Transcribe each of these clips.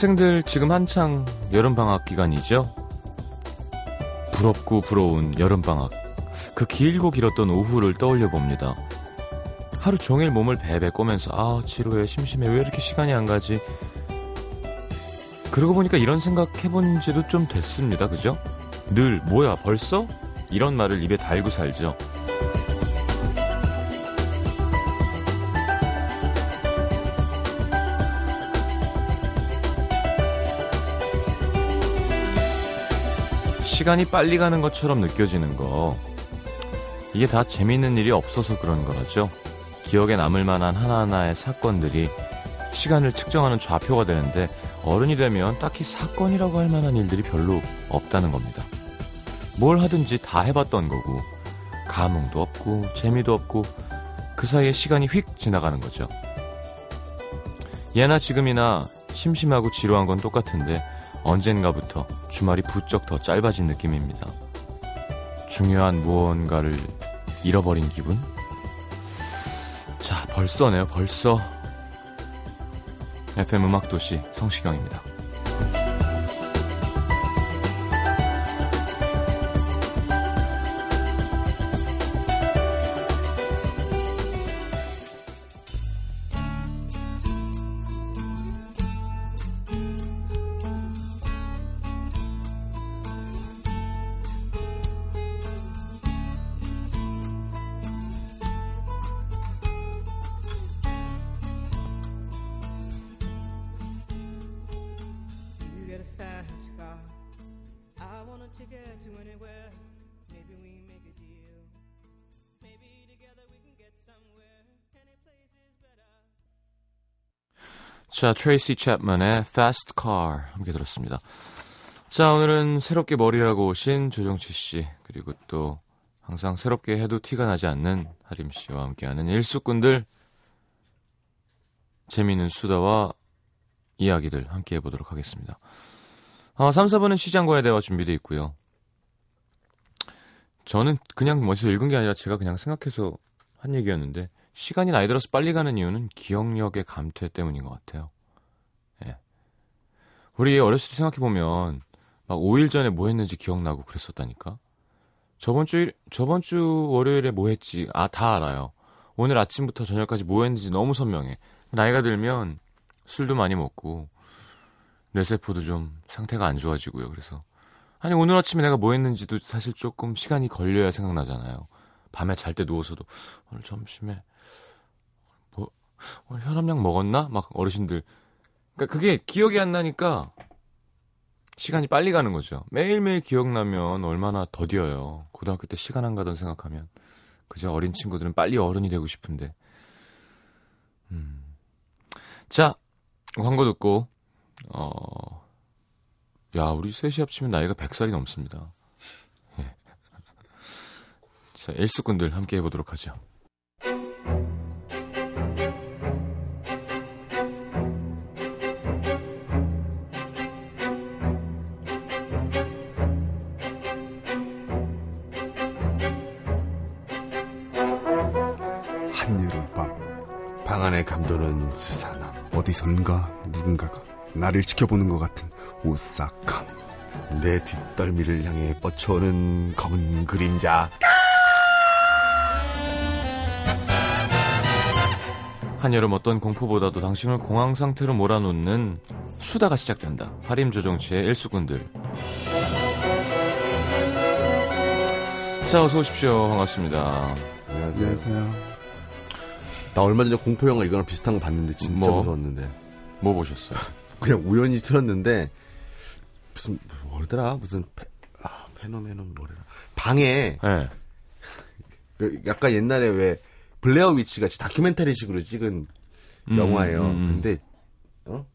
학생들 지금 한창 여름방학 기간이죠? 부럽고 부러운 여름방학. 그 길고 길었던 오후를 떠올려 봅니다. 하루 종일 몸을 베베 꼬면서, 아, 지루해, 심심해, 왜 이렇게 시간이 안 가지? 그러고 보니까 이런 생각 해본 지도 좀 됐습니다. 그죠? 늘, 뭐야, 벌써? 이런 말을 입에 달고 살죠. 시간이 빨리 가는 것처럼 느껴지는 거. 이게 다 재밌는 일이 없어서 그런 거라죠. 기억에 남을 만한 하나하나의 사건들이 시간을 측정하는 좌표가 되는데 어른이 되면 딱히 사건이라고 할 만한 일들이 별로 없다는 겁니다. 뭘 하든지 다 해봤던 거고 감흥도 없고 재미도 없고 그 사이에 시간이 휙 지나가는 거죠. 예나 지금이나 심심하고 지루한 건 똑같은데 언젠가부터 주말이 부쩍 더 짧아진 느낌입니다. 중요한 무언가를 잃어버린 기분? 자, 벌써네요, 벌써. FM 음악도시 성시경입니다. 자, 트레이시 챕만의 Fast Car 함께 들었습니다. 자, 오늘은 새롭게 머리를 하고 오신 조정치 씨, 그리고 또 항상 새롭게 해도 티가 나지 않는 하림 씨와 함께하는 일수꾼들 재미있는 수다와 이야기들 함께 해보도록 하겠습니다. 어, 3, 4분은 시장과의 대화 준비되어 있고요. 저는 그냥 먼저 읽은 게 아니라 제가 그냥 생각해서 한 얘기였는데 시간이 나이 들어서 빨리 가는 이유는 기억력의 감퇴 때문인 것 같아요. 예. 우리 어렸을 때 생각해보면 막 5일 전에 뭐 했는지 기억나고 그랬었다니까. 저번 주, 일- 저번 주 월요일에 뭐 했지? 아, 다 알아요. 오늘 아침부터 저녁까지 뭐 했는지 너무 선명해. 나이가 들면 술도 많이 먹고 뇌세포도 좀 상태가 안 좋아지고요. 그래서 아니 오늘 아침에 내가 뭐 했는지도 사실 조금 시간이 걸려야 생각나잖아요. 밤에 잘 때 누워서도 오늘 점심에 뭐 오늘 혈압약 먹었나? 막 어르신들 그러니까 그게 기억이 안 나니까 시간이 빨리 가는 거죠. 매일매일 기억나면 얼마나 더디어요. 고등학교 때 시간 안 가던 생각하면 그저 어린 친구들은 빨리 어른이 되고 싶은데 음. 자 광고 듣고 어, 야, 우리 셋이 합치면 나이가 100살이 넘습니다. 예. 자, 일수꾼들 함께 해보도록 하죠. 어디선가 누군가가 나를 지켜보는 것 같은 오싹함 내 뒷덜미를 향해 뻗쳐오는 검은 그림자 한여름 어떤 공포보다도 당신을 공황 상태로 몰아놓는 수다가 시작된다. 하림 조정치의 일수꾼들. 자, 어서 오십시오. 반갑습니다. 안녕하세요 나 얼마 전에 공포 영화 이거랑 비슷한 거 봤는데 진짜 뭐? 무서웠는데 뭐 보셨어요? 그냥 우연히 틀었는데 무슨 뭐더라 무슨 phe, 아, Phenomenon 뭐래라 방에 예. 그 약간 옛날에 왜 Blair Witch 같이 다큐멘터리식으로 찍은 음, 영화예요. 음, 음. 근데 어?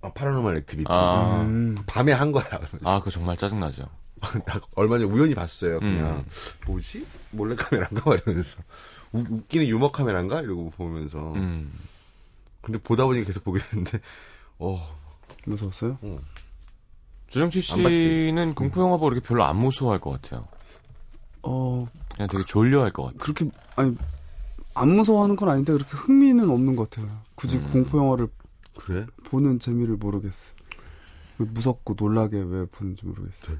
아, Paranormal Activity 아, 음, 밤에 한 거야. 아, 그거 정말 짜증나죠. 나 얼마 전에 우연히 봤어요. 그냥 음. 뭐지 몰래 카메라인가 말이면서 우- 웃 기는 유머 카메라인가 이러고 보면서 음. 근데 보다 보니까 계속 보게 되는데 어 무서웠어요? 조정치 안 봤지? 씨는 공포 영화 보고 이렇게 별로 안 무서워할 것 같아요. 어 그냥 되게 졸려할 것 같아요. 그렇게 아니 안 무서워하는 건 아닌데 그렇게 흥미는 없는 것 같아요. 굳이 음. 공포 영화를 그래? 보는 재미를 모르겠어. 그 무섭고 놀라게 왜 보는지 모르겠어.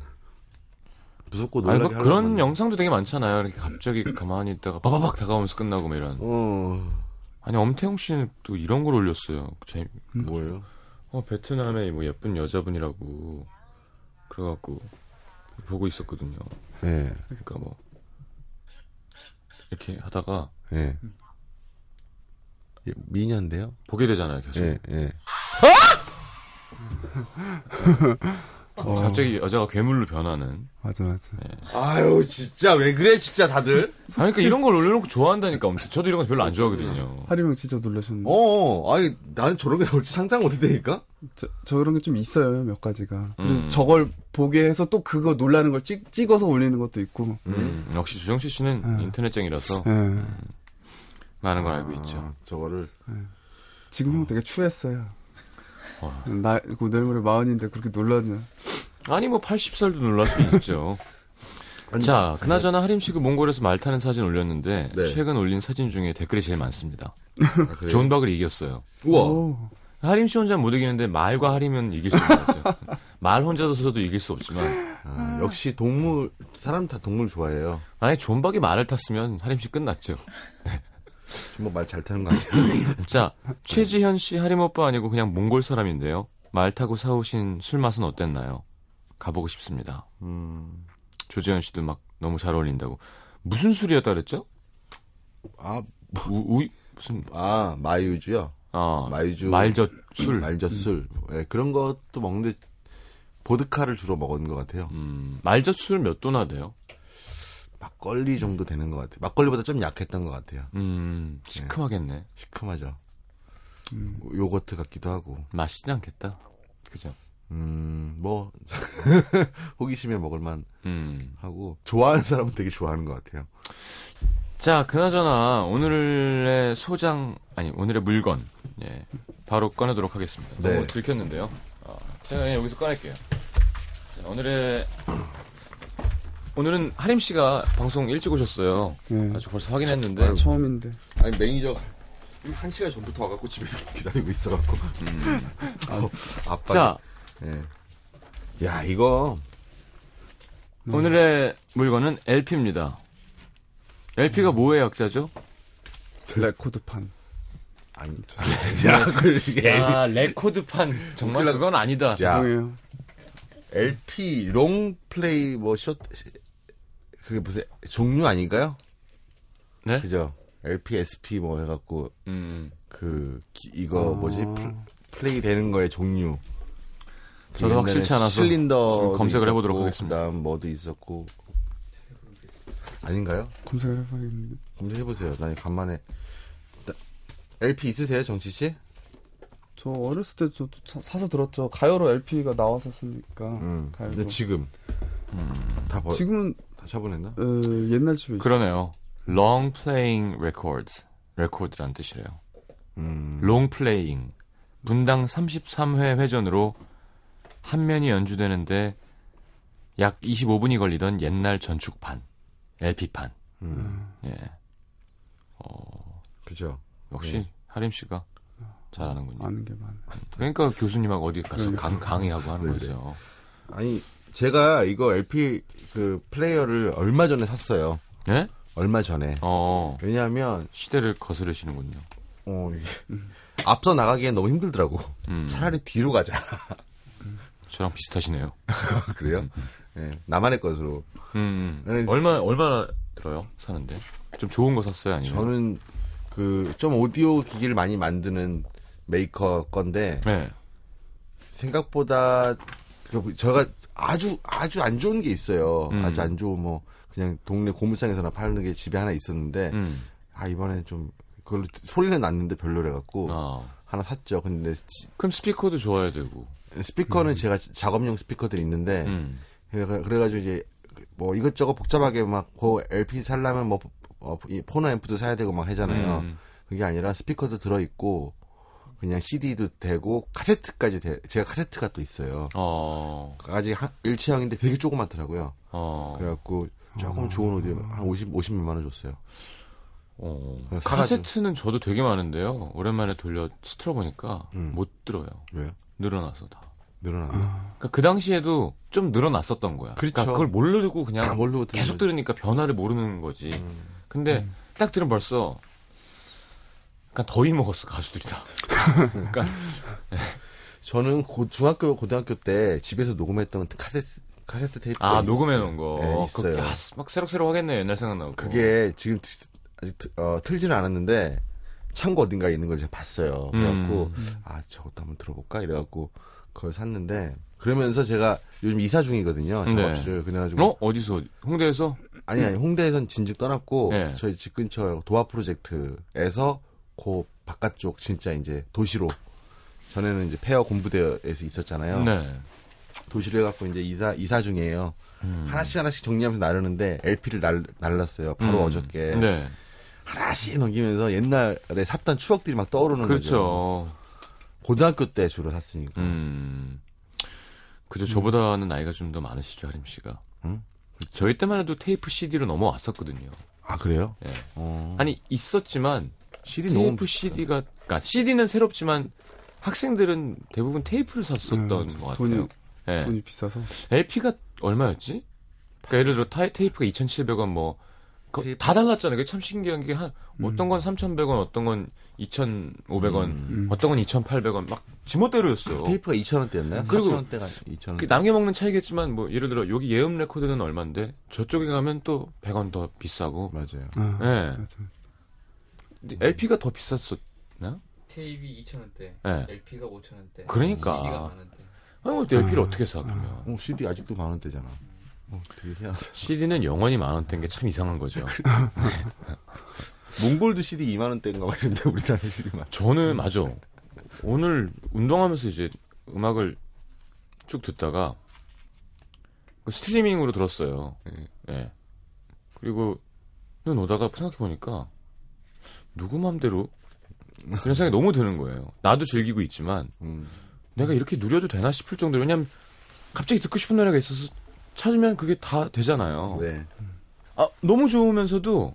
무섭고 아니, 놀라게 뭐 그런 하려고 영상도 되게 많잖아요. 이렇게 갑자기 가만히 있다가 빠바박 다가오면서 끝나고 뭐 이런. 어 아니 엄태웅 씨는 또 이런 걸 올렸어요. 제, 뭐예요? 어 베트남의 뭐 예쁜 여자분이라고 그래갖고 보고 있었거든요. 예, 그러니까 뭐 이렇게 하다가 예. 예, 미녀인데요? 보게 되잖아요. 계속. 예, 예. 어, 갑자기 여자가 괴물로 변하는. 맞아 맞아. 아유, 진짜 왜 그래, 진짜 다들? 아니, 그러니까 이런 걸 올려놓고 좋아한다니까. 엄태. 저도 이런 거 별로 안 좋아하거든요. 하리명 진짜 놀라셨네. 어, 아니, 나는 저런 게 나올지 상상 못 했다니까? 저, 저런 게 좀 있어요 몇 가지가. 그래서 음. 저걸 보게 해서 또 그거 놀라는 걸 찍, 찍어서 올리는 것도 있고. 음, 역시 주정치 씨는 음. 인터넷쟁이라서 예. 많은 걸 알고 있죠. 아, 저거를. 지금 형 되게 추했어요. 어. 나, 그 내일 모레 마흔인데 그렇게 놀랐냐. 아니 뭐 80살도 놀랄 수 있죠. 자, 그나저나 하림 씨가 몽골에서 말 타는 사진 올렸는데 네. 최근 올린 사진 중에 댓글이 제일 많습니다. 아? 존 박을 이겼어요. 우와. 오. 하림 씨 혼자 못 이기는데 말과 하림은 이길 수 있죠. 말 혼자서도 이길 수 없지만 아, 역시 동물, 사람 다 동물 좋아해요. 만약에 존 박이 말을 탔으면 하림 씨 끝났죠. 정말 말잘 타는 거 아니에요? 자, 최지현 씨 하림 오빠 아니고 그냥 몽골 사람인데요. 말 타고 사오신 술 맛은 어땠나요? 가보고 싶습니다. 음, 조재현 씨도 막 너무 잘 어울린다고. 무슨 술이었다 그랬죠? 아, 우, 우 무슨 아, 마유주요? 아 말주. 말젓 술. 말젓 술. 예, 그런 것도 먹는데, 보드카를 주로 먹은 것 같아요. 음, 말젓 술 몇 도나 돼요? 막걸리 정도 되는 것 같아요. 막걸리보다 좀 약했던 것 같아요. 음, 시큼하겠네. 시큼하죠. 요거트 같기도 하고. 맛있지 않겠다. 그죠? 음, 뭐, 호기심에 먹을만 음. 하고, 좋아하는 사람은 되게 좋아하는 것 같아요. 자, 그나저나 오늘의 소장 아니 오늘의 물건 예 바로 꺼내도록 하겠습니다. 네. 너무 들켰는데요. 아, 제가 그냥 여기서 꺼낼게요. 자, 오늘의 오늘은 하림 씨가 방송 일찍 오셨어요. 예. 아주 벌써 확인했는데 처음인데. 아니, 매니저가 한 시간 전부터 와갖고 집에서 기다리고 있어갖고. 아, 아빠. 자 예. 야, 이거, 오늘의 물건은 LP입니다. LP가 뭐의 약자죠? 레코드판. 아니, 야, 그게. 야 레코드판 정말 그건 아니다. 야, 죄송해요. LP, long play, 뭐, short, 그게 무슨, 종류 아닌가요? 네? 그죠? LP, SP 뭐 해갖고, 음. 그, 기- 이거 뭐지? 플, 플레이 되는 거의 종류. 저도 옛날에 확실치 않아서 실린더 좀 검색을 해보도록 하겠습니다. 그다음 뭐도 있었고 아닌가요? 검색을 해봐야겠는데. 검색해보세요. 나 간만에 나- LP 있으세요, 정치 씨? 저 어렸을 때 저도 사- 사서 들었죠. 가요로 LP가 나왔었으니까. 응. 가요로. 근데 지금 다 버, 지금은 다 처분했나? 어, 옛날 집에 있어요. 그러네요. Long playing records. 레코드란 뜻이래요. 음. long playing. 분당 33회 회전으로 한 면이 연주되는데 약 25분이 걸리던 옛날 전축판. LP판. 음. 예. 그죠. 역시 네. 하림 씨가 잘하는군요. 아는 게 많아. 그러니까 교수님하고 어디 가서 그러니까. 강, 강의하고 하는 네, 거죠. 아니 제가 이거 LP 그 플레이어를 얼마 전에 샀어요. 예? 얼마 전에. 어, 왜냐하면 시대를 거스르시는군요. 어, 앞서 나가기엔 너무 힘들더라고. 음, 차라리 뒤로 가자. 저랑 비슷하시네요. 그래요? 예, 나만의 것으로. 음, 아니, 음. 얼마, 얼마나 들어요? 사는데? 좀 좋은 거 샀어요? 아니면? 저는 그 좀 오디오 기기를 많이 만드는 메이커 건데 네. 생각보다 그 제가 아주 아주 안 좋은 게 있어요. 음. 아주 안 좋은 뭐 그냥 동네 고물상에서나 파는 게 집에 하나 있었는데 음. 아 이번에 좀 그걸로 소리는 났는데 별로래 갖고 아. 하나 샀죠. 근데 지- 그럼 스피커도 좋아야 되고. 스피커는 제가 작업용 스피커들이 있는데 음. 그래가- 그래가지고 이제 뭐 이것저것 복잡하게 막그 LP 살려면 뭐 어, 이 포너 앰프도 사야 되고 막 하잖아요. 음. 그게 아니라 스피커도 들어 있고 그냥 CD도 되고 카세트까지 돼. 제가 카세트가 또 있어요. 어, 아직 한 일체형인데 되게 조그맣더라고요. 어. 그래갖고 조금 좋은 오디오 한 50, 50몇만 원 줬어요. 어. 카세트는 저도 되게 많은데요. 오랜만에 돌려 틀어보니까 음. 못 들어요. 왜요? 늘어나서 다. 늘어났나? 그러니까 그 당시에도 좀 늘어났었던 거야. 그렇죠. 러니까 그걸 모르고 그냥 듣는 계속? 들으니까 변화를 모르는 거지. 음. 근데 딱 들으면 벌써 약간 더위 먹었어 가수들이 다. 그러니까 저는 고, 중학교, 고등학교 때 집에서 녹음했던 카세트, 카세트 테이프. 아 녹음해 놓은 거. 네, 있어요. 그, 야, 막 새록새록 하겠네 옛날 생각나고. 그게 지금 트- 아직 트- 어, 틀지는 않았는데 창고 어딘가에 있는 걸 제가 봤어요. 그래갖고 음. 아 저것도 한번 들어볼까 이래갖고 그걸 샀는데 그러면서 제가 요즘 이사 중이거든요. 네. 작업실을 그래가지고 어 어디서 홍대에서 아니 아니 홍대에선 진즉 떠났고 네. 저희 집 근처 도화 프로젝트에서 그 바깥쪽 진짜 이제 도시로 전에는 이제 폐허 공부대에서 있었잖아요. 네. 도시로 해갖고 이제 이사 이사 중이에요. 음. 하나씩 하나씩 정리하면서 나르는데 LP를 날, 날랐어요. 바로 음. 어저께. 네. 하나씩 넘기면서 옛날에 샀던 추억들이 막 떠오르는 거죠. 그렇죠. 고등학교 때 주로 샀으니까. 음. 그죠. 저보다는 나이가 좀 더 많으시죠, 하림 씨가. 응? 저희 때만 해도 테이프 CD로 넘어왔었거든요. 아 그래요? 예. 어. 아니 있었지만 CD 테이프 CD가 그러니까 CD는 새롭지만 학생들은 대부분 테이프를 샀었던 네, 것 돈이- 같아요. 예. 돈이 비싸서. LP가 얼마였지? 그러니까 예를 들어 타, 테이프가 2,700원 뭐. 그- 테이프. 다 달랐잖아요. 그게 참 신기한 게 한, 어떤 건 3,100원, 어떤 건 2,500원, 음. 어떤 건 2,800원, 막 지멋대로였어요. 테이프가 2,000원대였나요? 그리고 4,000원대가 2,000원. 그 남겨 먹는 차이겠지만, 뭐, 예를 들어, 여기 예음 레코드는 얼만데, 저쪽에 가면 또 100원 더 비싸고, 맞아요. 아, 예. 맞아. LP가 더 비쌌었나? 테이프 2,000원대, 예. LP가 5,000원대, 그러니까. CD가 만원대. 아니, 뭐 LP를 어떻게 사, 그러면. 어, CD 아직도 만 원대잖아. 어, 되게 희한하다. CD는 영원히 만 원대인 게 참 이상한 거죠. 몽골도 CD 2만 원대인가 막 이런데 우리나라 CD만. 저는 맞아. 오늘 운동하면서 이제 음악을 쭉 듣다가 그 스트리밍으로 들었어요. 예. 그리고 는 오다가 생각해 보니까 누구 맘대로 그런 생각이 너무 드는 거예요. 나도 즐기고 있지만 음. 내가 이렇게 누려도 되나 싶을 정도로 왜냐면 갑자기 듣고 싶은 노래가 있어서 찾으면 그게 다 되잖아요. 네. 아, 너무 좋으면서도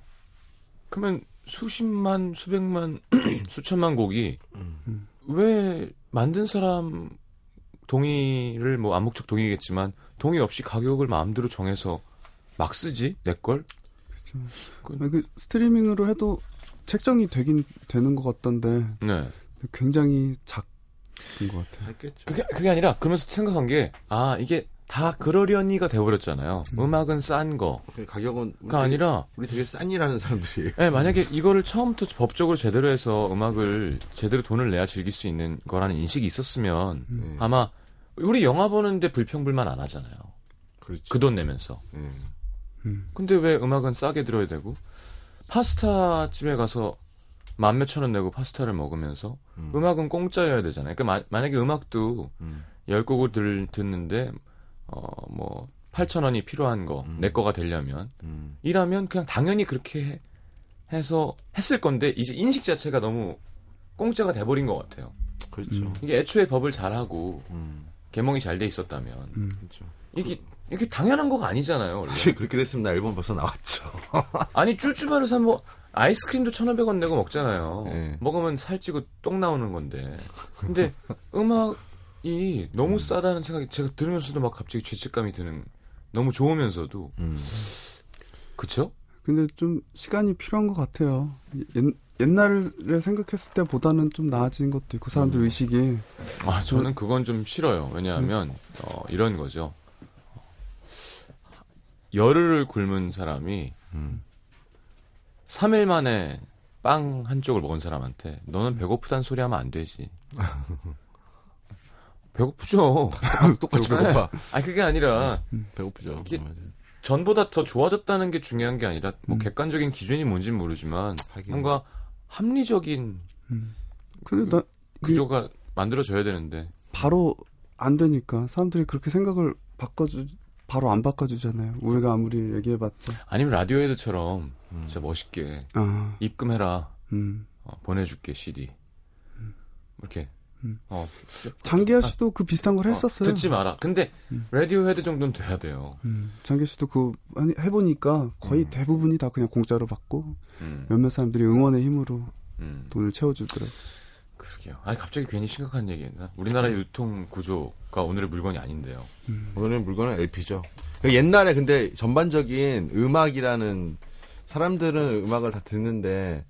그러면 수십만, 수백만, 수천만 곡이 왜 만든 사람 동의를 뭐 암묵적 동의겠지만 동의 없이 가격을 마음대로 정해서 막 쓰지 내 걸? 아니, 그 스트리밍으로 해도 책정이 되긴 되는 것 같던데 네. 굉장히 작은 것 같아요. 했겠죠. 그게 그게 아니라 그러면서 생각한 게 아 이게 다 그러려니가 돼버렸잖아요. 음. 악은 싼 거가 그 가격은 우리 되게- 아니라 우리 되게 싼이라는 사람들이에요. 예, 만약에 이거를 처음부터 법적으로 제대로 해서 음악을 제대로 돈을 내야 즐길 수 있는 거라는 인식이 있었으면 네. 아마 우리 영화 보는데 불평불만 안 하잖아요. 그렇죠. 그돈 내면서. 네. 음. 근데 왜 음악은 싸게 들어야 되고 파스타 집에 가서 만 몇천 원 내고 파스타를 먹으면서 음. 음. 악은 공짜여야 되잖아요. 그러니까 마- 만약에 음악도 음. 열 곡을 들, 듣는데 어뭐 8천 원이 필요한 거 음. 내 거가 되려면 음. 이라면 그냥 당연히 그렇게 해- 해서 했을 건데 이제 인식 자체가 너무 공짜가 돼버린 것 같아요. 그렇죠. 이게 애초에 법을 잘하고 음. 개몽이 잘 돼 있었다면 음. 그렇죠. 이게 이게 당연한 거가 아니잖아요. 원래. 사실 그렇게 됐으면 나 앨범 벌써 나왔죠. 아니 쭈쭈바를 사면 뭐 아이스크림도 1,500원 내고 먹잖아요. 네. 먹으면 살찌고 똥 나오는 건데. 근데 음악이 너무 싸다는 생각이 제가 들으면서도 막 갑자기 죄책감이 드는 너무 좋으면서도 음. 그쵸? 근데 좀 시간이 필요한 것 같아요. 옛, 옛날을 생각했을 때보다는 좀 나아진 것도 있고 사람들 의식이 아 저는 그건 좀 싫어요. 왜냐하면 어, 이런 거죠. 열흘을 굶은 사람이 음. 3일 만에 빵 한 쪽을 먹은 사람한테 너는 배고프다는 소리 하면 안 되지. 배고프죠. 똑같이 배고파. 아 그게 아니라 배고프죠. 이게- 맞아요. 전보다 더 좋아졌다는 게 중요한 게 아니라 뭐 음. 객관적인 기준이 뭔지는 모르지만 하긴. 뭔가 합리적인 근데 나 그, 구조가 만들어져야 되는데 바로 안 되니까 사람들이 그렇게 생각을 바꿔주 바로 안 바꿔주잖아요. 우리가 아무리 얘기해봤자 아니면 라디오헤드처럼 음. 진짜 멋있게 아, 입금해라 음, 어, 보내줄게 CD 이렇게 음. 어, 장기하 씨도 그 비슷한 걸 했었어요. 어, 듣지 마라. 근데 음. 라디오 헤드 정도는 돼야 돼요. 음, 장기하 씨도 그 아니, 해보니까 거의 음. 대부분이 다 그냥 공짜로 받고 음, 몇몇 사람들이 응원의 힘으로 음. 돈을 채워주더라고요. 그러게요. 아니 갑자기 괜히 심각한 얘기했나? 우리나라의 유통 구조가 오늘의 물건이 아닌데요. 오늘 물건은 LP죠. 옛날에 근데 전반적인 음악이라는 사람들은 음악을 다 듣는데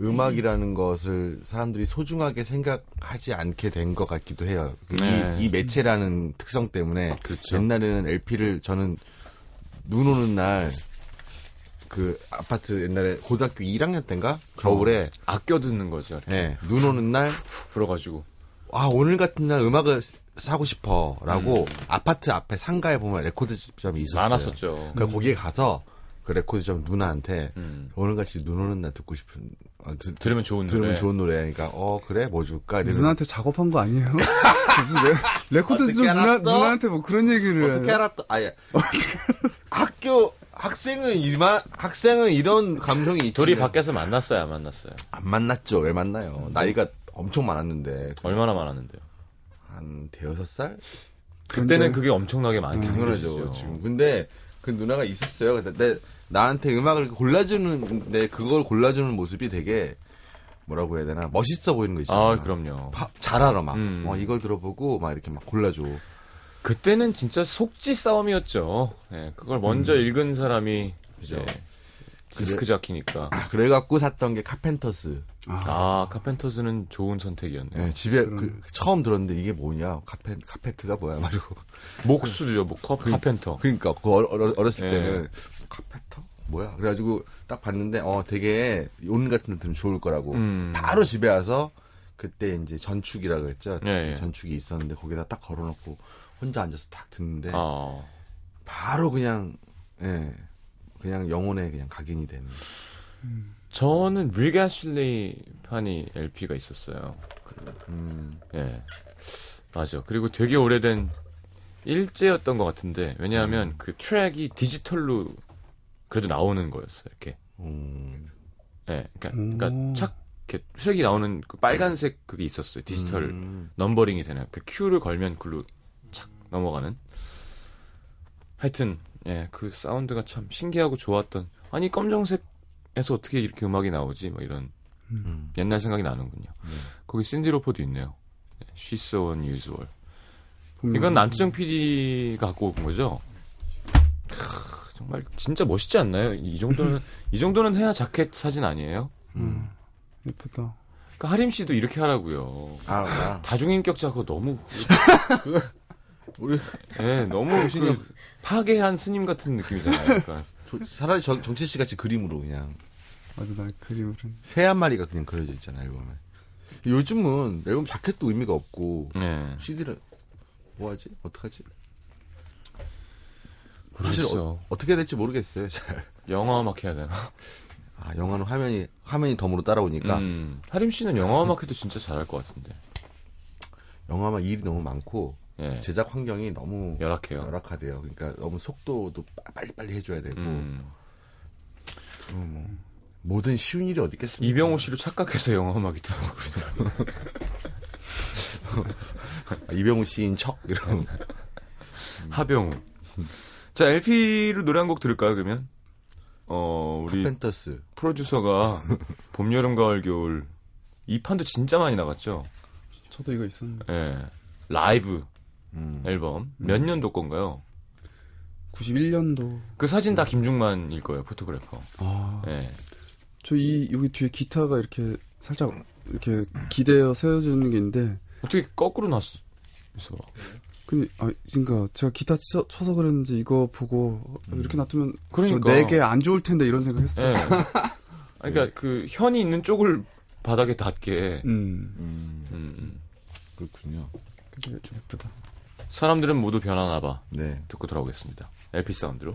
음악이라는 것을 사람들이 소중하게 생각하지 않게 된 것 같기도 해요. 그 네. 이, 이 매체라는 특성 때문에 그렇죠. 옛날에는 LP를 저는 눈 오는 날 그 아파트 옛날에 고등학교 1학년 때인가 겨울에 아껴 듣는 거죠. 이렇게 예, 눈 오는 날 불어가지고. 아, 오늘 같은 날 음악을 사고 싶어. 라고 아파트 앞에 상가에 보면 레코드점이 있었어요. 많았었죠. 그러니까 거기에 가서 그 레코드점 누나한테 음. 오늘같이 눈 오는 날 듣고 싶은, 아, 드, 들으면 좋은 들으면 노래. 좋은 노래. 그러니까, 어, 그래? 뭐 줄까? 이러면 누나한테 작업한 거 아니에요? 무슨 레, 레코드 어떻게 좀 누나? 누나한테 뭐 그런 얘기를 어떻게? 알았다? 아예. 학교, 학생은 이만, 학생은 이런 감성이 있지. 둘이 밖에서 만났어요, 안 만났어요? 안 만났죠. 왜 만나요? 나이가 엄청 많았는데. 얼마나 많았는데요? 한 대여섯 살? 그때는 근데- 그게 엄청나게 많이 당연하죠. 느껴지죠. 지금. 근데 그 누나가 있었어요. 근데 내, 나한테 음악을 골라주는데 그걸 골라주는 모습이 되게 뭐라고 해야 되나 멋있어 보이는 거 있잖아요. 아, 그럼요. 파- 잘 알아 막. 음. 어, 이걸 들어보고 막 이렇게 막 골라줘. 그때는 진짜 속지 싸움이었죠. 예, 그걸 먼저 읽은 사람이 이제 음. 그죠. 디스크 자키니까. 아, 그래갖고 샀던 게 카펜터스. 아, 카펜터즈는 좋은 선택이었네요. 예, 집에 그, 처음 들었는데 이게 뭐냐 카페 카페트가 뭐야 말고. 목수죠, 목 컵, 카펜터. 그러니까 그 어려- 어렸을 예. 때는 카페터 뭐야 그래가지고 딱 봤는데 어 되게 온 같은 데 들으면 좋을 거라고 음. 바로 집에 와서 그때 이제 전축이라고 했죠 예, 예. 전축이 있었는데 거기다 딱 걸어놓고 혼자 앉아서 딱 듣는데 어. 바로 그냥 예 그냥 영혼에 그냥 각인이 되는 저는 릴가실리 판이 LP가 있었어요. 음 예. 맞아. 그리고 되게 오래된 일제였던 것 같은데, 왜냐하면 그 트랙이 디지털로 그래도 나오는 거였어요, 이렇게. 음, 예. 그러니까, 오. 그러니까 착, 이렇게 트랙이 나오는 그 빨간색 그게 있었어요. 디지털 음. numbering이 되는. 그 큐를 걸면 글로 착 넘어가는. 하여튼, 예, 그 사운드가 참 신기하고 좋았던. 아니, 검정색에서 어떻게 이렇게 음악이 나오지? 뭐 이런 음. 옛날 생각이 나는군요. 거기 신디 로퍼도 있네요. 네, She's so unusual. 이건 남태정 PD가 갖고 온 거죠? 크, 정말 진짜 멋있지 않나요? 이 정도는 이 정도는 해야 자켓 사진 아니에요? 음, 예쁘다. 그러니까 하림 씨도 이렇게 하라고요. 아, 아. 다중인격자고 너무 우리 예, 너무 그 파괴한 스님 같은 느낌이잖아요. 그러니까. 저- 차라리 정, 정치 씨 같이 그림으로 그냥 맞아, 나 그림을. 새한 마리가 그냥 그려져 있잖아 앨범에. 요즘은 앨범 자켓도 의미가 없고 예. CD를 뭐 하지? 어떡하지? 사실 모르겠어. 어, 어떻게 될지 모르겠어요. 잘. 영화 음악 해야 되나? 아 영화는 화면이 화면이 덤으로 따라오니까 음, 하림 씨는 영화 음악 해도 진짜 잘할 것 같은데. 영화만 일이 너무 많고 예. 제작 환경이 너무 열악해요. 열악하대요. 그러니까 너무 속도도 빨리빨리 해줘야 되고 음. 음, 뭐 모든 쉬운 일이 어디 있겠습니까? 이병호 씨를 착각해서 영화 음악이 들어가고 아, 이병우 씨인 척 이런. 하병우. 자, LP로 노래 한 곡 들을까요, 그러면? 어, 우리 카펜터스. 프로듀서가 봄, 여름, 가을, 겨울. 이 판도 진짜 많이 나갔죠? 저도 이거 있었는데. 예. 라이브 음. 앨범. 몇 년도 건가요? 91년도. 그 사진 다 김중만일 거예요, 포토그래퍼. 아, 예. 저 이, 여기 뒤에 기타가 이렇게 살짝 이렇게 기대어 세워지는 게 있는데, 어떻게 거꾸로 놨어? 그래서 근데, 아, 그러니까 제가 기타 쳐, 쳐서 그랬는지 이거 보고 이렇게 놔두면 그러니까 내게 안 좋을 텐데 이런 생각 했어요. 예. 아니, 그러니까 그 현이 있는 쪽을 바닥에 닿게 음, 음, 음, 음. 그렇군요. 그게 좀 예쁘다. 사람들은 모두 변하나 봐. 네. 듣고 돌아오겠습니다. LP 사운드로.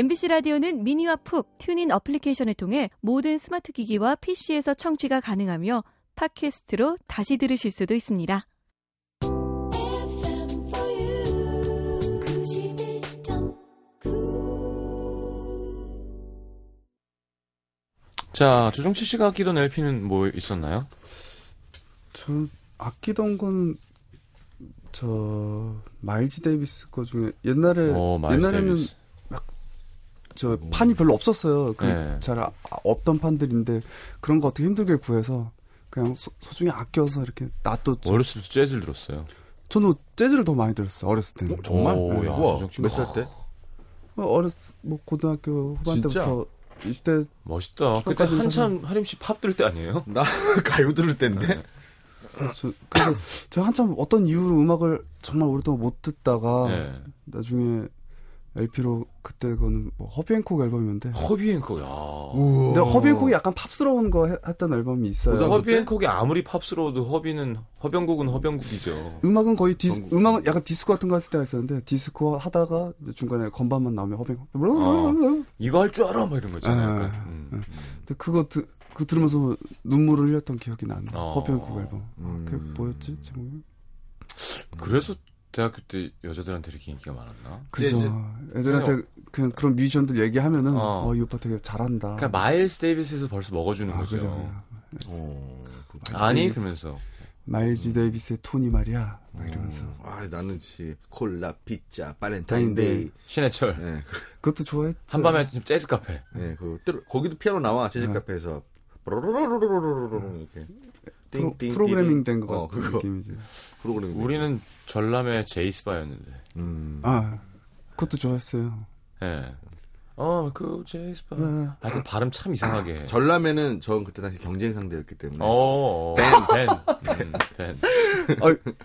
MBC 라디오는 미니와 푹 튜닝 어플리케이션을 통해 모든 스마트 기기와 PC에서 청취가 가능하며 팟캐스트로 다시 들으실 수도 있습니다. FM for you. 91.9. 자, 조정치 씨가 아끼던 LP는 뭐 있었나요? 저 아끼던 거는 저 마일즈 데이비스 거 중에 옛날에 어, 마일즈 옛날에는 데이비스. 저 판이 별로 없었어요. 그 네. 잘 아- 없던 판들인데 그런 거 어떻게 힘들게 구해서 그냥 소, 중히 아껴서 이렇게 놔뒀죠. 어렸을 때 재즈를 들었어요. 저는 재즈를 더 많이 들었어요. 어렸을 때는. 정말? 오, 야, 우와, 조정치 몇살 때? 어, 어렸 뭐 고등학교 후반? 때부터 20대 멋있다. 그때 한참 하림 씨 팝 들을 때 아니에요? 나 가요 들을 때인데? 저 그래서 제가 한참 어떤 이유로 음악을 정말 오랫동안 못 듣다가 네. 나중에 LP로 그때 그거는 뭐 허비 행콕 앨범이었는데 허비 행콕, 야. 근데 허비 행콕이 약간 팝스러운 거 해- 했던 앨범이 있어요. 고등학교 허비 행콕이 아무리 팝스러워도 허비는, 허병국은 허병국이죠. 음악은 거의 디스, 전국- 음악은 약간 디스코 같은 거 했을 때가 있었는데 디스코 하다가 중간에 건반만 나오면 허비 행콕 어. 이거 할 줄 알아? 막 이런 거 있잖아요. 네. 음. 근데 그거 드, 그 들으면서 눈물을 흘렸던 기억이 나네. 어. 허비 행콕 앨범. 음. 그게 뭐였지 제목이? 그래서 대학교 때 여자들한테 이렇게 인기가 많았나? 그죠. 애들한테 그냥 그런 뮤지션들 얘기하면은 어. 어, 이 오빠 되게 잘한다. 그러니까 마일스 데이비스에서 벌써 먹어주는 아, 거죠. 그죠. 어, 그거 아니 데이비스. 그러면서 마일즈 데이비스의 토니 말이야. 막 이러면서. 아, 나는 지 콜라, 피자, 바렌타인데이. 신해철 예, 그것도 좋아했. 한밤에 지금 재즈 카페. 예, 그 뜨- 거기도 피아노 나와 재즈 네. 카페에서 뽀로로로로로로로 이렇게 띵 띵 프로 그래밍 띵. 된것 어, 같은 그거 느낌이지. 프로그래밍. 우리는 전람회 J's Bar였는데. 음. 아, 그것도 좋아했어요. 예. 어, 그 J's Bar. 네. 하여튼 발음 참 이상하게 해. 전람회는 전 그때 당시 경쟁 상대였기 때문에 어, 어. 벤, 벤. 음, 벤.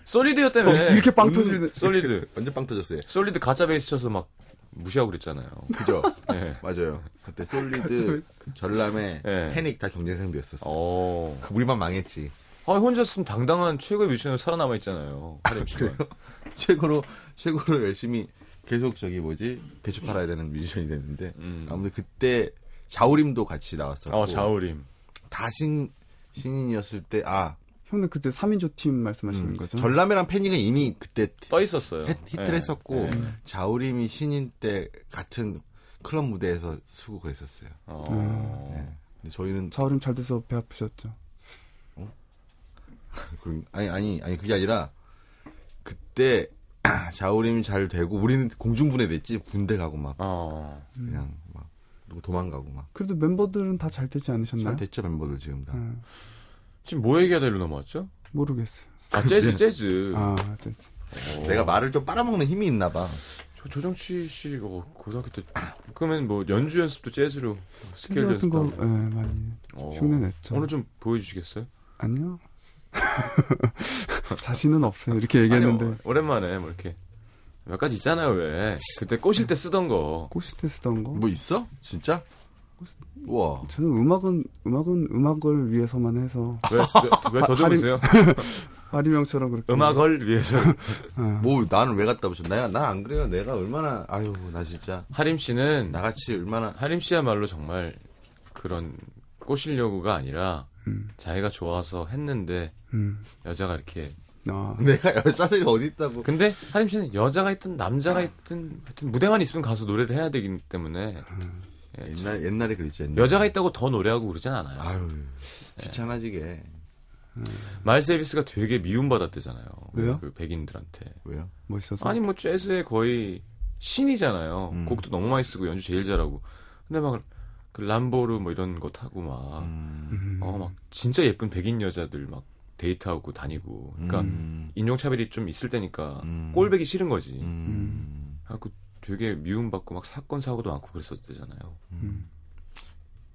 솔리드였다며. 이렇게 빵 터지는. 솔리드. 완전 빵 터졌어요. 솔리드 가짜 베이스 쳐서 막 무시하고 그랬잖아요. 그죠? 예. 맞아요. 그때 솔리드, 전람회, 예. 패닉 다 경쟁 상대였었어. 어. 우리만 망했지. 아, 혼자였으면 당당한 최고의 뮤지션으로 살아남아 있잖아요. 씨가. 최고로 최고로 열심히 계속 저기 뭐지 배추 팔아야 되는 뮤지션이 됐는데 음. 아무튼 그때 자우림도 같이 나왔었고 어, 자우림. 다 신 신인이었을 때 아 형님 그때 3인조 팀 말씀하시는 거죠? 전람회랑 패닉은 이미 그때 떠 있었어요. 히- 히트를 예. 했었고 예. 자우림이 신인 때 같은 클럽 무대에서 쓰고 그랬었어요. 어. 예. 근데 저희는 자우림 잘 돼서 배 아프셨죠? 그- 아니 아니 아니 그게 아니라 그때 자우림이 잘 되고 우리는 공중분해됐지 군대 가고 막 어. 그냥 막 누구 도망가고 막잘 그래도 멤버들은 다 잘 되지 않으셨나요? 됐죠 멤버들 지금 다. 음, 지금 뭐 얘기하다 일로 넘어왔죠? 모르겠어요. 아, 재즈, 재즈. 아, 됐어. 어. 내가 말을 좀 빨아먹는 힘이 있나 봐. 저 조정치 씨, 어, 고등학교 때, 그러면 뭐, 연주 연습도 재즈로, 스케일 같은 거, 연습도. 예. 많이 어. 흉내 냈죠. 오늘 좀 보여주시겠어요? 아니요. 자신은 없어요. 이렇게 얘기했는데 아니요, 오랜만에, 뭐, 이렇게. 몇 가지 있잖아요, 왜. 그때 꼬실 때 쓰던 거. 꼬시 때 쓰던 거. 뭐 있어? 진짜? 우와. 저는 음악은 음악은 음악을 위해서만 해서 왜, 왜, 왜 더듬으세요? 하리명처럼 그렇게 음악을 위해서. 어. 뭐 나는 왜 갖다 붙여? 내가 난안 그래요. 내가 얼마나 아유 나 진짜 하림 씨는, 나같이 얼마나 하림 씨야말로 정말 그런 꼬시려고가 아니라, 음, 자기가 좋아서 했는데, 음. 여자가 이렇게. 아, 내가 여자들이 어디 있다고? 근데, 하림 씨는 여자가 있든 남자가 있든, 하여튼 무대만 있으면 가서 노래를 해야 되기 때문에, 예, 참. 옛날 옛날에 그랬죠. 옛날에. 여자가 있다고 더 노래하고 그러진 않아요. 아유 귀찮아지게 마일스 데이비스가 되게 미움받았대잖아요. 왜요? 그 백인들한테. 왜요? 뭐 있어서 아니 뭐 재즈의 거의 신이잖아요. 음. 곡도 너무 많이 쓰고 연주 제일 잘하고. 근데 막 그 람보르 뭐 이런 거 타고 막 음. 음. 어막 진짜 예쁜 백인 여자들 막 데이트하고 다니고. 그러니까 음. 인종차별이 좀 있을 때니까 음. 꼴뵈기 싫은 거지. 음. 그래갖고 되게 미움받고 막 사건 사고도 많고 그랬었대잖아요. 음.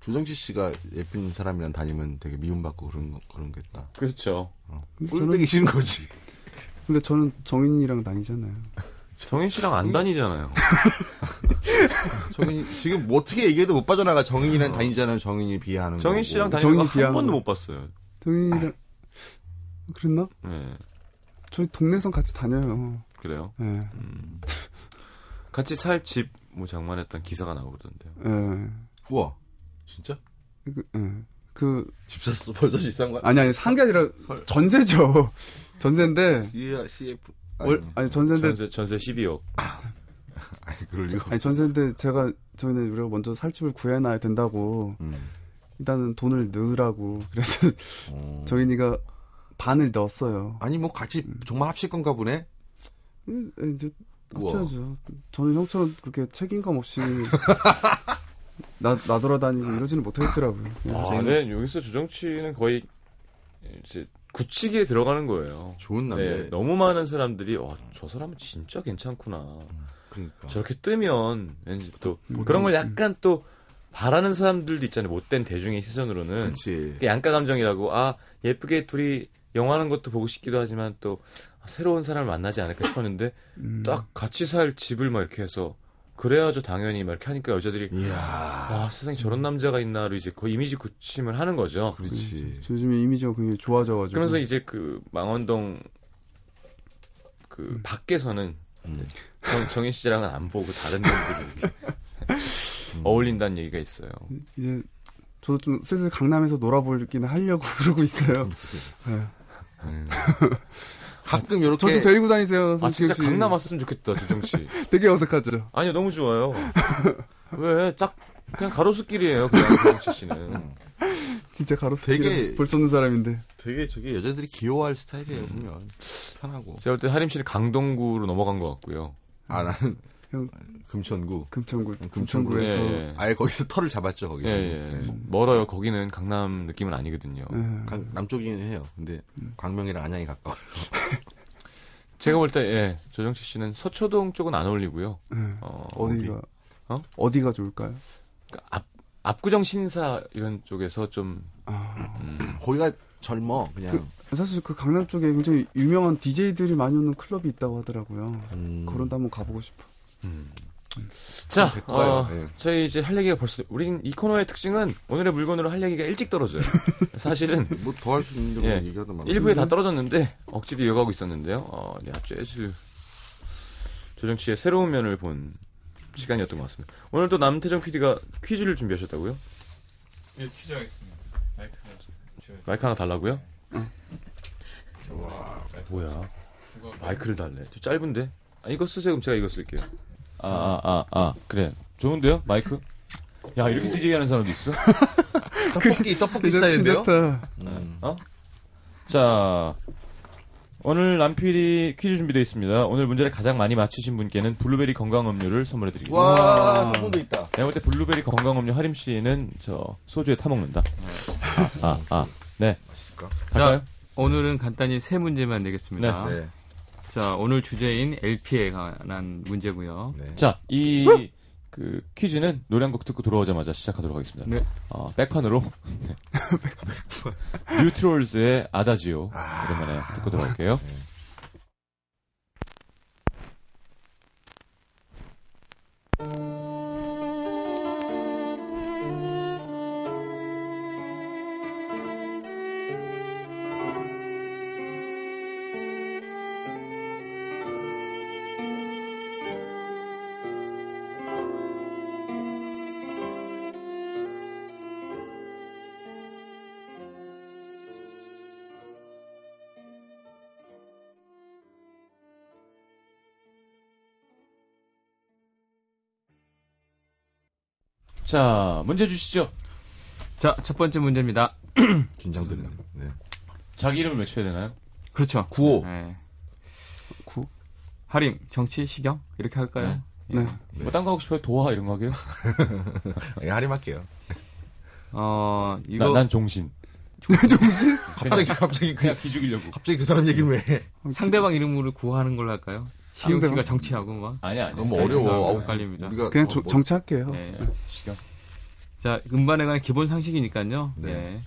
조정치 씨가 예쁜 사람이랑 다니면 되게 미움받고 그런 거, 그런 겠다. 그렇죠. 저는, 꼴배기 싫은 거지. 근데 저는 정인이랑 다니잖아요. 정인 씨랑 안 다니잖아요. 정인 지금 뭐 어떻게 얘기해도 못 빠져나가 정인이랑 다니자는 정인이 비하하는 거. 정인 씨랑 다니는 정인이 거한 비하한 번도 거. 못 봤어요. 정인이랑 그랬나? 네, 저희 동네선 같이 다녀요. 그래요. 예. 음. 같이 살 집 뭐 장만했던 기사가 나오고 그러던데요. 예. 우와. 진짜? 그, 예. 그 집 샀어. 벌써 집 산 거야? 아니 아니 산 게 아니라 전세죠. 전세인데 CF. 월, 아니 전세인데 전세 전세 12억. 아니, 그럴 리가. 아니 전세인데 제가 저희는 우리가 먼저 살 집을 구해놔야 된다고 음. 일단은 돈을 넣으라고 그래서 어. 저희니가 반을 넣었어요. 아니 뭐 같이 정말 합칠 건가 보네. 음, 이제 우와. 합쳐야죠. 저는 형처럼 그렇게 책임감 없이 나 나돌아다니고 이러지는 못하겠더라고요. 아, 저희는 네, 여기서 조정치는 거의 이제 굳히기에 들어가는 거예요. 좋은 남자. 네, 너무 많은 사람들이 와, 저 사람은 진짜 괜찮구나. 그러니까. 저렇게 뜨면 왠지 또 음. 그런 걸 약간 또 바라는 사람들도 있잖아요. 못된 대중의 시선으로는 그렇지. 그 양가 감정이라고 아 예쁘게 둘이 영화하는 것도 보고 싶기도 하지만 또 아, 새로운 사람을 만나지 않을까 싶었는데 음, 딱 같이 살 집을 막 이렇게 해서 그래야죠 당연히 막 이렇게 하니까 여자들이 이야. 와 세상에 저런 남자가 있나로 이제 그 이미지 구침을 하는 거죠. 그렇지. 저 요즘에 이미지가 굉장히 좋아져가지고 그러면서 이제 그 망원동 그 음. 밖에서는 음. 정, 정인 씨랑은 안 보고 다른 분들이 이렇게 어울린다는 얘기가 있어요. 이제 저도 좀 슬슬 강남에서 놀아보기는 하려고 그러고 있어요. 네. 음. 가끔 저 요렇게 좀 데리고 다니세요. 아 진짜 씨. 강남 왔으면 좋겠다 조정 씨. 되게 어색하죠. 아니요 너무 좋아요. 왜 딱 그냥 가로수길이에요 그냥 조정치 씨는. 음. 진짜 가로수 되게- 되게 볼 수 없는 사람인데. 되게 저게 여자들이 귀여워할 스타일이에요, 보면. 편하고. 제가 볼 때 하림 씨는 강동구로 넘어간 것 같고요. 아, 나는 형 금천구. 금천구 금천구에서 금천구에서 예. 아예 거기서 털을 잡았죠, 거기서. 예, 예. 멀어요. 거기는 강남 느낌은 아니거든요. 예. 강- 남쪽이긴 해요. 근데 광명이랑 안양이 가까워요. 제가 볼 때 예, 조정치 씨는 서초동 쪽은 안 어울리고요. 예. 어, 어디가 어? 어디가 좋을까요? 그러니까 앞 압구정 신사 이런 쪽에서 좀 아, 음, 거기가 젊어, 그냥. 사실 그 강남 쪽에 굉장히 유명한 DJ들이 많이 오는 클럽이 있다고 하더라고요. 음. 그런데 한번 가보고 싶어. 음. 자, 백과요. 어, 예. 저희 이제 할 얘기가 벌써 우린 이 코너의 특징은 오늘의 물건으로 할 얘기가 일찍 떨어져요. 사실은 뭐 더 할 수 있는 게 예. 얘기하다 말고. 1부에 다 떨어졌는데 억지로 이어가고 있었는데요. 어, 야, 재즈 조정치의 새로운 면을 본 시간이었던 것 같습니다. 오늘 또 남태정 PD가 퀴즈를 준비하셨다고요? 예, 퀴즈 하겠습니다. 마이크 하나 줘. 마이크 하나 달라고요? 와, 뭐야? 마이크를 달래. 좀 짧은데? 아, 이거 쓰세요. 그럼 제가 이거 쓸게요. 아, 아, 아, 아, 그래. 좋은데요? 마이크? 야, 이렇게 DJ 하는 사람도 있어? 떡볶이, 떡볶이 스타일인데요? 음. 어? 자, 오늘 남필이 퀴즈 준비되어 있습니다. 오늘 문제를 가장 많이 맞히신 분께는 블루베리 건강 음료를 선물해 드리겠습니다. 와, 한 번도 있다. 내가 볼 때 블루베리 건강 음료 하림 씨는 저 소주에 타먹는다. 아, 아, 네. 할까요? 오늘은 간단히 세 문제만 내겠습니다. 네. 자, 오늘 주제인 LP에 관한 문제고요. 네. 자, 이, 그, 퀴즈는 노래 한 곡 듣고 들어오자마자 시작하도록 하겠습니다. 네. 어, 백판으로. 네. 뉴트롤즈의 아다지오. 오랜만에 듣고 들어올게요. 자, 문제 주시죠. 자, 첫 번째 문제입니다. 긴장되네. 네. 자기 이름을 외쳐야 되나요? 그렇죠. 구호. 네. 구. 하림, 정치, 시경 이렇게 할까요? 네. 뭐딴 거 하고 싶어요? 도화 이런 거 하게요? 예, 할인할게요. 어, 나, 이거 난 종신. 정신? 갑자기 갑자기 그 그냥 기죽이려고. 갑자기 그 사람 얘기를 왜 해? 상대방 이름으로 구하는 걸로 할까요? 상대방? 씨가 정치하고 막. 아니야, 아니야. 너무 헷갈려서 어려워. 아우, 헷갈립니다. 우리가 그냥 어, 조- 뭐- 정치할게요. 네. 시경. 자, 음반에 관한 기본 상식이니까요. 네. 예.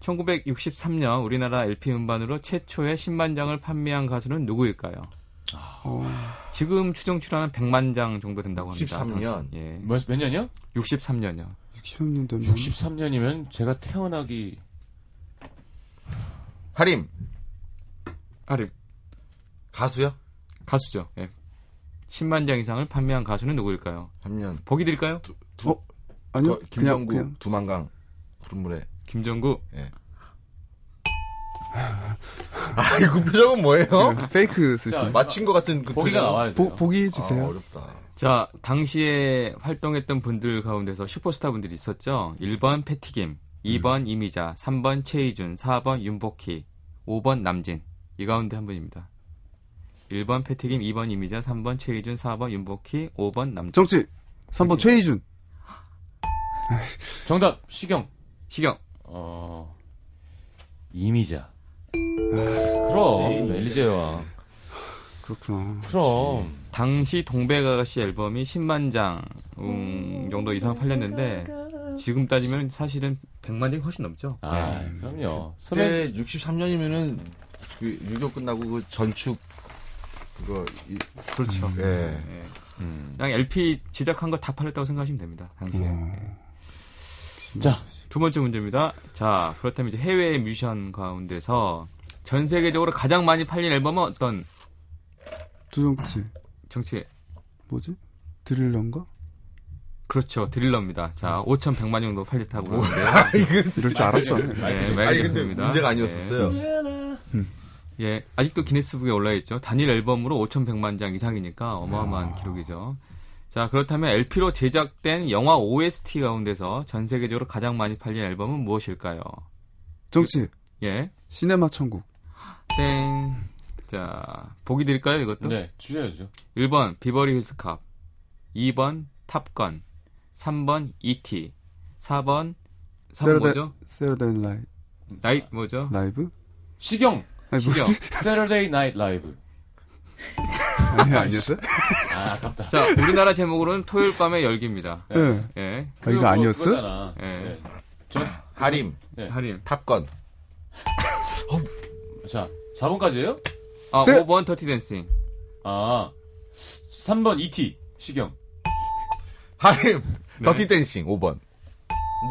1963년 우리나라 LP 음반으로 최초의 10만 장을 판매한 가수는 누구일까요? 어, 지금 추정 출하는 100만 장 정도 된다고 합니다. 63 년. 당시. 예. 몇, 몇 년이요? 63년이요. 63년 되면 63년이면 제가 태어나기 하림 아리 가수요? 가수죠. 예. 10만 장 이상을 판매한 가수는 누구일까요? 3년. 보기 드릴까요? 어? 아니요. 그, 그냥 김정구 그냥 두만강 푸른물에. 김정구. 아 이거 표정은 뭐예요? 페이크 쓰시. 자, 맞힌 것 같은 그 보기가 표정. 나와야 돼요. 보, 보기 아, 주세요. 어렵다. 자, 당시에 활동했던 분들 가운데서 슈퍼스타 분들이 있었죠. 1번 패티김, 2번 이미자, 3번 최희준, 4번 윤복희, 5번 남진. 이 가운데 한 분입니다. 1번 패티김, 2번 이미자, 3번 최희준, 4번 윤복희, 5번 남진. 정치 3번 그치. 최희준. 정답 시경. 시경. 어 이미자. 그럼 엘리제와 그렇구나. 그럼 당시 동백 아가씨 앨범이 10만 장 음, 정도 이상 팔렸는데 지금 따지면 사실은 100만 장이 훨씬 넘죠. 아 네. 그럼요. 그때 63년이면은 그 유교 끝나고 그 전축 그거 이, 그렇죠. 예. 예. 음. 그냥 LP 제작한 거 다 팔렸다고 생각하시면 됩니다. 당시에. 어. 자두 번째 문제입니다. 자, 그렇다면 이제 해외 뮤지션 가운데서 전 세계적으로 가장 많이 팔린 앨범은 어떤 두정치 정치? 뭐지? 드릴런가? 그렇죠. 드릴러입니다. 자, 5,100만 정도 팔렸다고 그러는데요. 이럴 줄 알았어. 네, 말겠습니다. 문제가 아니었었어요. 예, 아직도 기네스북에 올라 있죠. 단일 앨범으로 5,100만 장 이상이니까 어마어마한 기록이죠. 자, 그렇다면 LP로 제작된 영화 OST 가운데서 전 세계적으로 가장 많이 팔린 앨범은 무엇일까요? 정치 예, 시네마 천국. 땡. 자, 보기 드릴까요, 이것도? 네 주셔야죠. 1번 비버리 힐스 캅 2번 탑건 3번 E.T. 4번 3번 Saturday 뭐죠? Saturday Night Night 뭐죠? 라이브? 시경 시경. Saturday Night Live. 아니 아니었어요? 아 아깝다. 자 우리나라 제목으로는 토요일 밤의 열기입니다 네. 예, 아, 이거 아니었어? 그거잖아. 예. 네. 저, 하림 하림 탑건 자 4번까지예요? 아 세- 5번 더티 댄싱 아 3번 E.T. 시경. 하림 네. 더티 댄싱 5번.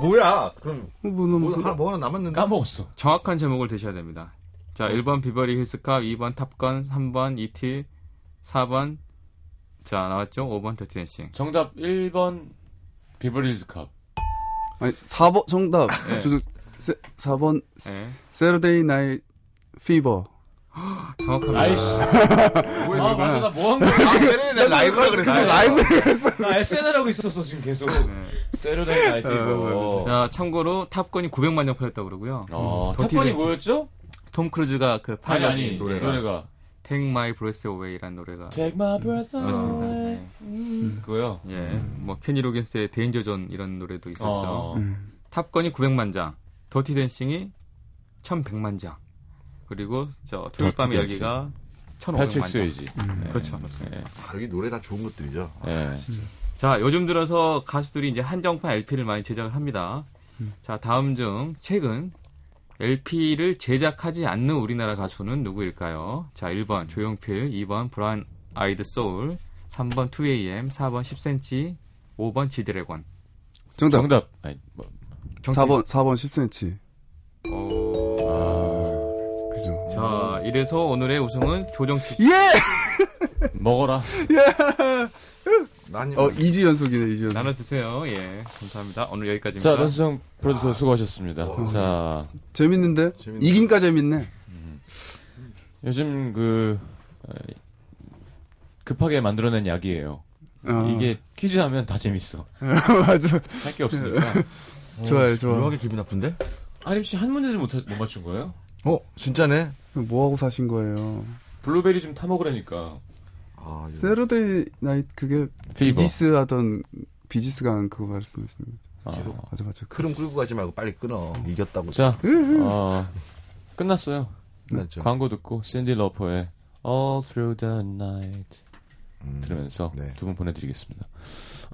뭐야? 그럼 어, 뭐, 너뭐 무슨 하나 뭐 하나 남았는데. 까먹었어. 정확한 제목을 대셔야 됩니다 자 1번 비버리 힐스 캅 2번 탑건 3번 E.T. 4번 자 나왔죠? 5번 더티 댄싱 정답 1번 비버리 힐스 캅. 아니 4번 정답. 네. 저, 세, 4번 예, Saturday Night Fever. 정확합니다 아이씨. 뭐야, 아 맞아 나 뭐한 거야? 아, 그래, 내가 라이브라 그랬어. 라이브 나 SNL 하고 있었어 지금 계속. 네. Saturday Night Fever. 자 참고로 탑건이 900만 장 팔렸다고 그러고요 어, 더티 탑건이. 뭐였죠? 톰 크루즈가 그 아니 파일럿 아니 노래가. 노래가 Take My Breath Away라는 노래가 Take My Breath 맞습니다. Away. 네. 그거요. 예, 뭐 케니 로긴스의 Danger Zone 이런 노래도 있었죠. 어. 음. 탑건이 900만 장, 더티 댄싱이 1,100만 장, 그리고 저 토요일 밤의. 열기가 패트릭 1,500만 장. 스웨이지. 네. 그렇죠, 맞습니다. 네. 아, 여기 노래 다 좋은 것들이죠. 네. 자, 요즘 들어서 가수들이 이제 한정판 LP를 많이 제작을 합니다. 자, 다음 중 최근 LP를 제작하지 않는 우리나라 가수는 누구일까요? 자, 1번 조용필, 2번 브라운 아이드 소울, 3번 2AM, 4번 10cm, 5번 지드래곤. 정답. 정답. 아니, 뭐, 4번 4번 10cm. 오. 그죠. 자, 이래서 오늘의 우승은 조정치. 예! 먹어라. 난어 2주 연속이네 2주 연속. 나눠 드세요. 예, 감사합니다. 오늘 여기까지입니다. 자, 런수정 프로듀서 수고하셨습니다. 자, 재밌는데? 재밌네. 이기니까 재밌네. 요즘 그 어, 급하게 만들어낸 약이에요. 어. 이게 퀴즈 하면 다 재밌어. 맞아. 할 게 없으니까. 좋아요, 좋아. 묘하게 기분 나쁜데? 하림 씨 한 문제를 못, 못 맞춘 거예요? 어, 진짜네. 뭐 하고 사신 거예요? 블루베리 좀 타먹으라니까. 아, 이거. Saturday Night 그게 Fever. 비지스 하던 비지스가 한 그거 말씀하시는 거죠. 계속 맞아 맞아. 흐름 끌고 가지 말고 빨리 끊어. 이겼다고. 자, 어, 끝났어요. 끝났죠. 광고 듣고 신디 로퍼의 All Through the Night 음, 들으면서 네. 두분 보내드리겠습니다.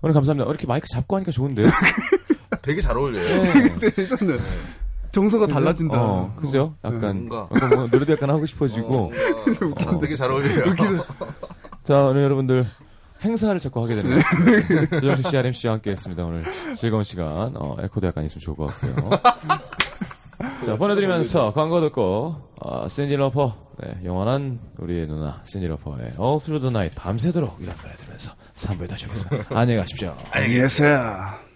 오늘 감사합니다. 어, 이렇게 마이크 잡고 하니까 좋은데요? 되게 잘 어울려요. 네. 정서가 달라진다. 어, 그죠? 약간, 뭔가. 약간 뭐 노래도 약간 하고 싶어지고. 어, 뭔가, 어, 되게 잘 어울려요. 자, 오늘 여러분들 행사를 자꾸 하게 되네요. 조정식 씨, RMC 와 함께 했습니다. 오늘 즐거운 시간. 어, 에코도 약간 있으면 좋을 것 같고요. 자, 보내드리면서 광고 듣고, 어, 신디 로퍼, 네, 영원한 우리의 누나, 신디 로퍼의 All Through the Night, 밤새도록 이런 노래 들으면서 3부에 다시 오겠습니다. 안녕히 가십시오. 안녕히 계세요.